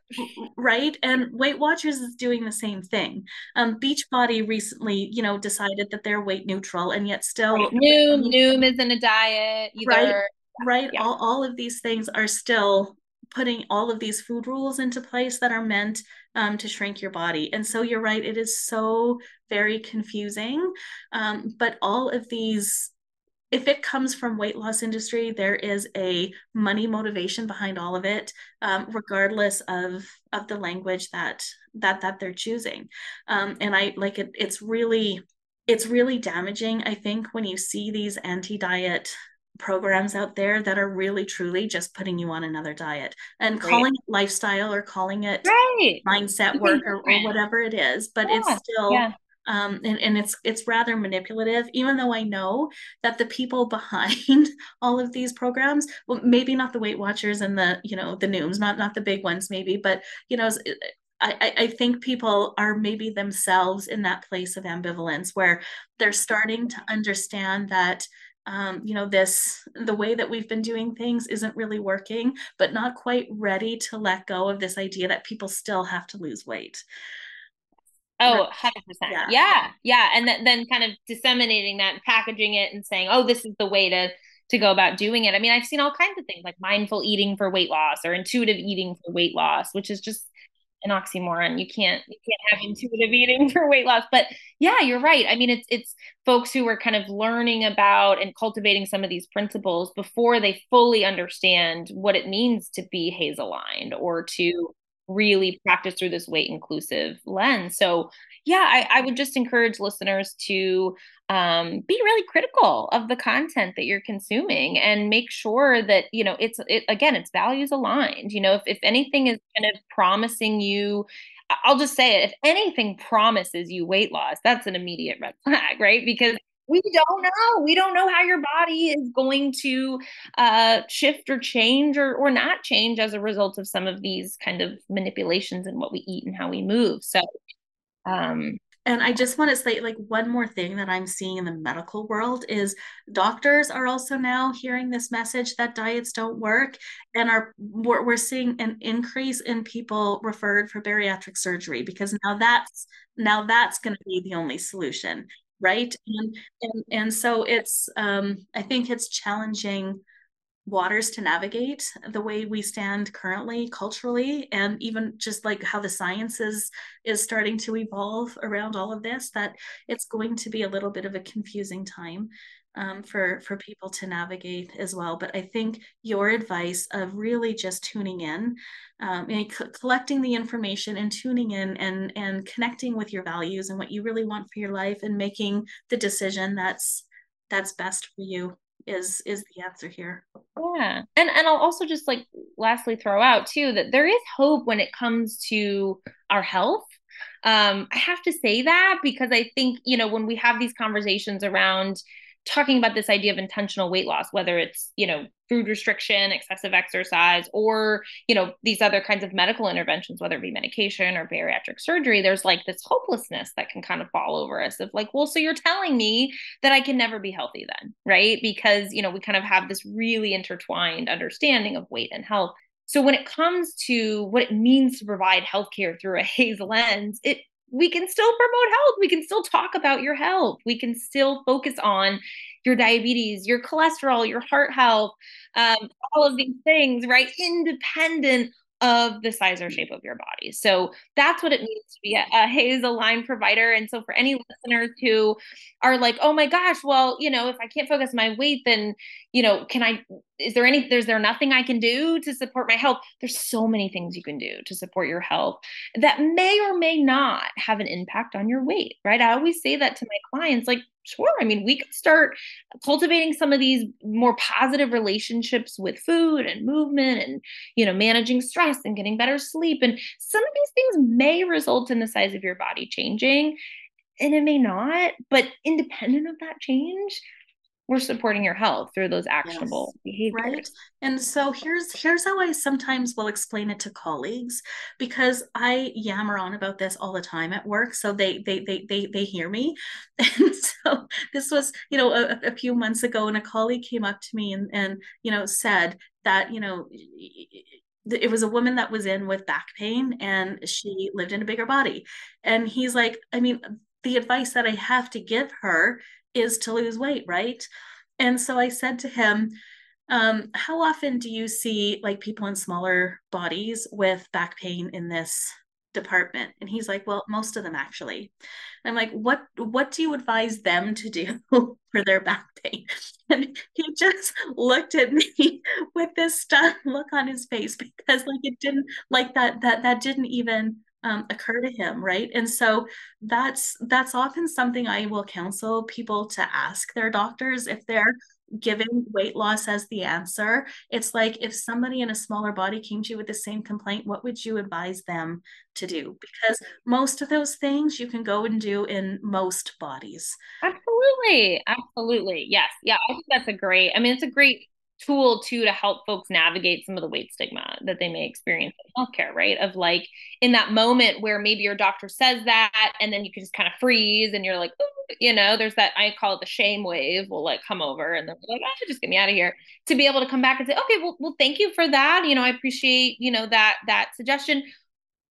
right and weight watchers is doing the same thing um beachbody recently you know decided that they're weight neutral and yet still right. noom noom isn't a diet either right right yeah. all, all of these things are still putting all of these food rules into place that are meant um, to shrink your body. And so you're right, it is so very confusing. Um, but all of these, if it comes from weight loss industry, there is a money motivation behind all of it, um, regardless of of the language that that that they're choosing. Um, and I like it. It's really it's really damaging. I think when you see these anti diet programs out there that are really truly just putting you on another diet and right. calling it lifestyle or calling it right. mindset work or, or, whatever it is but yeah. it's still yeah. Um, and, and it's it's rather manipulative even though i know that the people behind all of these programs well maybe not the weight watchers and the you know the nooms not not the big ones maybe but you know I, I think people are maybe themselves in that place of ambivalence where they're starting to understand that um, you know this the way that we've been doing things isn't really working but not quite ready to let go of this idea that people still have to lose weight Oh, 100%. Yeah. yeah. Yeah. And th- then kind of disseminating that, and packaging it and saying, oh, this is the way to to go about doing it. I mean, I've seen all kinds of things like mindful eating for weight loss or intuitive eating for weight loss, which is just an oxymoron. You can't you can't have intuitive eating for weight loss. But yeah, you're right. I mean, it's it's folks who are kind of learning about and cultivating some of these principles before they fully understand what it means to be HAES aligned or to really practice through this weight inclusive lens. So yeah, I, I would just encourage listeners to um, be really critical of the content that you're consuming and make sure that you know it's it again it's values aligned. You know, if if anything is kind of promising you I'll just say it. If anything promises you weight loss, that's an immediate red flag, right? Because we don't know. We don't know how your body is going to uh, shift or change or, or not change as a result of some of these kind of manipulations in what we eat and how we move. So, um, and I just want to say, like, one more thing that I'm seeing in the medical world is doctors are also now hearing this message that diets don't work, and are we're, we're seeing an increase in people referred for bariatric surgery because now that's now that's going to be the only solution right? And and, and so it's um i think it's challenging waters to navigate the way we stand currently culturally and even just like how the sciences is starting to evolve around all of this that it's going to be a little bit of a confusing time um, for for people to navigate as well. But I think your advice of really just tuning in, um, and collecting the information and tuning in and and connecting with your values and what you really want for your life and making the decision that's that's best for you is is the answer here. Yeah. And and i'll also just like lastly throw out too that there is hope when it comes to our health. Um i have to say that because i think you know when we have these conversations around talking about this idea of intentional weight loss whether it's you know food restriction excessive exercise or you know these other kinds of medical interventions whether it be medication or bariatric surgery there's like this hopelessness that can kind of fall over us of like well so you're telling me that i can never be healthy then right? Because you know we kind of have this really intertwined understanding of weight and health. So when it comes to what it means to provide healthcare through a HAES lens, it we can still promote health. We can still talk about your health. We can still focus on your diabetes, your cholesterol, your heart health, um, all of these things, right? Independent of the size or shape of your body. So that's what it means to be a, a HAES aligned provider. And so for any listeners who are like, oh my gosh, well, you know, if I can't focus my weight, then, you know, can I is there any there's there nothing i can do to support my health? There's so many things you can do to support your health that may or may not have an impact on your weight right? I always say that to my clients like sure i mean we could start cultivating some of these more positive relationships with food and movement and you know managing stress and getting better sleep and some of these things may result in the size of your body changing and it may not but independent of that change we're supporting your health through those actionable yes, behaviors. Right and so here's here's how i sometimes will explain it to colleagues because i yammer on about this all the time at work so they they they they, they hear me. And so this was you know a, a few months ago and a colleague came up to me and and you know said that you know it was a woman that was in with back pain and she lived in a bigger body. And he's like i mean the advice that i have to give her is to lose weight, right? And so I said to him, um, how often do you see like people in smaller bodies with back pain in this department? And he's like, well, most of them actually. I'm like, what what do you advise them to do for their back pain? And he just looked at me with this stunned look on his face because like it didn't like that that that didn't even um, occur to him right? And so that's that's often something i will counsel people to ask their doctors. If they're giving weight loss as the answer it's like if somebody in a smaller body came to you with the same complaint what would you advise them to do? Because most of those things you can go and do in most bodies. Absolutely. Absolutely. Yes. Yeah i think that's a great i mean it's a great tool too to help folks navigate some of the weight stigma that they may experience in healthcare, right? Of like in that moment where maybe your doctor says that and then you can just kind of freeze and you're like, you know, there's that I call it the shame wave will like come over and then like, oh, just get me out of here. To be able to come back and say, okay, well, well, thank you for that. You know, I appreciate, you know, that that suggestion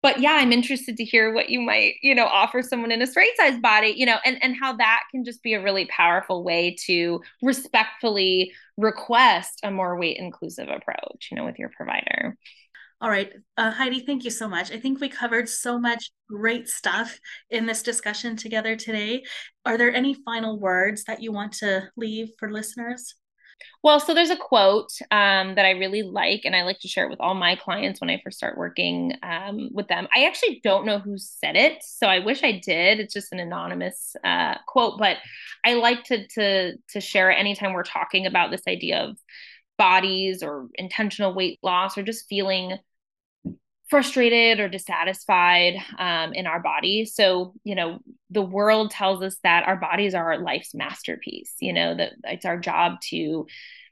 but yeah i'm interested to hear what you might you know offer someone in a straight size body you know and and how that can just be a really powerful way to respectfully request a more weight inclusive approach you know with your provider. All right. Uh, heidi thank you so much. I think we covered so much great stuff in this discussion together today. Are there any final words that you want to leave for listeners well, so there's a quote um, that I really like, and I like to share it with all my clients when I first start working um, with them. I actually don't know who said it, so I wish I did. It's just an anonymous uh, quote, but I like to to to share it anytime we're talking about this idea of bodies or intentional weight loss or just feeling frustrated or dissatisfied um, in our body. So, you know, the world tells us that our bodies are our life's masterpiece, you know, that it's our job to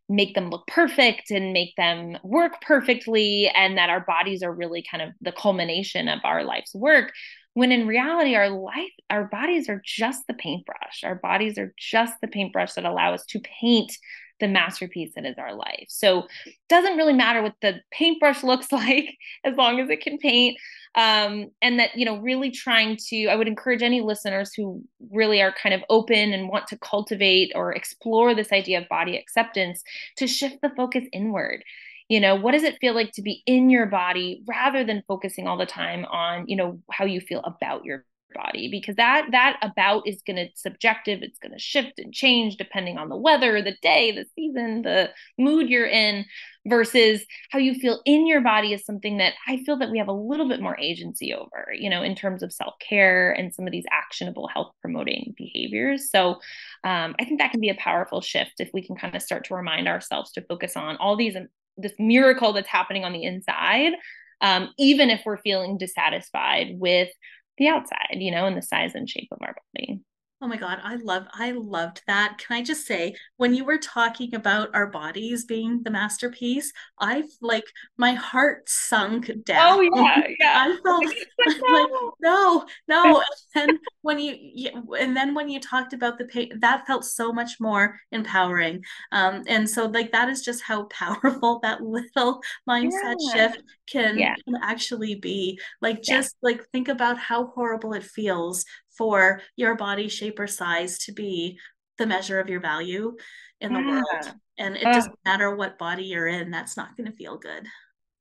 make them look perfect and make them work perfectly, and that our bodies are really kind of the culmination of our life's work. When in reality, our life, our bodies are just the paintbrush. Our bodies are just the paintbrush that allow us to paint the masterpiece that is our life. So it doesn't really matter what the paintbrush looks like as long as it can paint. Um, and that, you know, really trying to, I would encourage any listeners who really are kind of open and want to cultivate or explore this idea of body acceptance to shift the focus inward you know what does it feel like to be in your body rather than focusing all the time on you know how you feel about your body because that that about is going to subjective it's going to shift and change depending on the weather the day the season the mood you're in versus how you feel in your body is something that i feel that we have a little bit more agency over you know in terms of self-care and some of these actionable health promoting behaviors. So um, i think that can be a powerful shift if we can kind of start to remind ourselves to focus on all these this miracle that's happening on the inside um, even if we're feeling dissatisfied with the outside, you know, and the size and shape of our body. Oh my God, I love, I loved that. Can I just say, when you were talking about our bodies being the masterpiece, I've like my heart sunk down. Oh yeah, yeah. I felt like no, no. And then when you, and then when you talked about the pain, that felt so much more empowering. Um, and so like that is just how powerful that little mindset yeah. shift can, yeah. can actually be. Like just yeah. like think about how horrible it feels for your body shape or size to be the measure of your value in the yeah. world. And it uh, doesn't matter what body you're in, that's not going to feel good.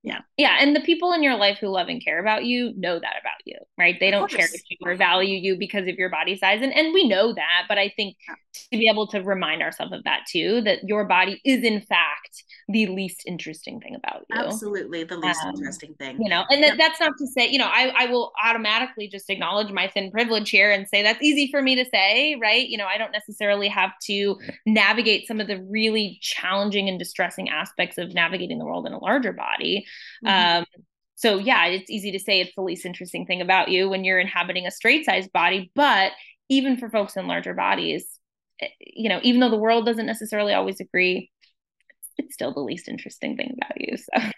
Yeah. Yeah. And the people in your life who love and care about you know that about you, right? They don't cherish you or value you because of your body size. And, and we know that. But I think yeah. to be able to remind ourselves of that too, that your body is in fact the least interesting thing about you. Absolutely. The least um, interesting thing. You know, and that, that's not to say, you know, I, I will automatically just acknowledge my thin privilege here and say that's easy for me to say, right? You know, I don't necessarily have to navigate some of the really challenging and distressing aspects of navigating the world in a larger body Mm-hmm. Um, so yeah, it's easy to say it's the least interesting thing about you when you're inhabiting a straight sized body, but even for folks in larger bodies, eh, you know, even though the world doesn't necessarily always agree, it's still the least interesting thing about you. So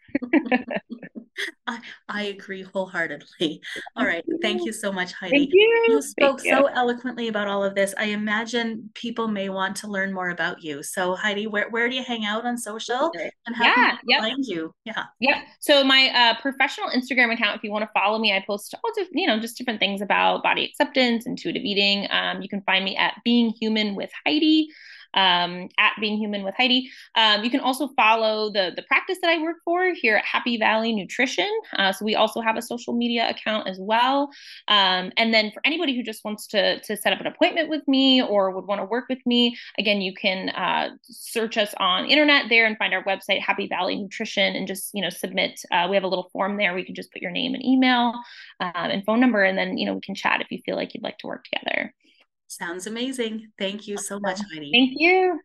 I, I agree wholeheartedly. All right. Thank you so much, Heidi. Thank you. You spoke Thank so eloquently about all of this. I imagine people may want to learn more about you. So, Heidi, where, where do you hang out on social and how yeah, can yep. find you? Yeah. Yeah. So, my uh, professional Instagram account, if you want to follow me, I post all of, you know, just different things about body acceptance, intuitive eating. Um, you can find me at Being Human with Heidi um, at Being Human with Heidi. Um, you can also follow the the practice that I work for here at Happy Valley Nutrition. Uh, so we also have a social media account as well. Um, and then for anybody who just wants to to set up an appointment with me or would want to work with me, again, you can uh, search us on internet there and find our website Happy Valley Nutrition and just you know submit. Uh, we have a little form there. We can just put your name and email um, and phone number, and then you know we can chat if you feel like you'd like to work together. Sounds amazing. Thank you so much, Heidi. Thank you.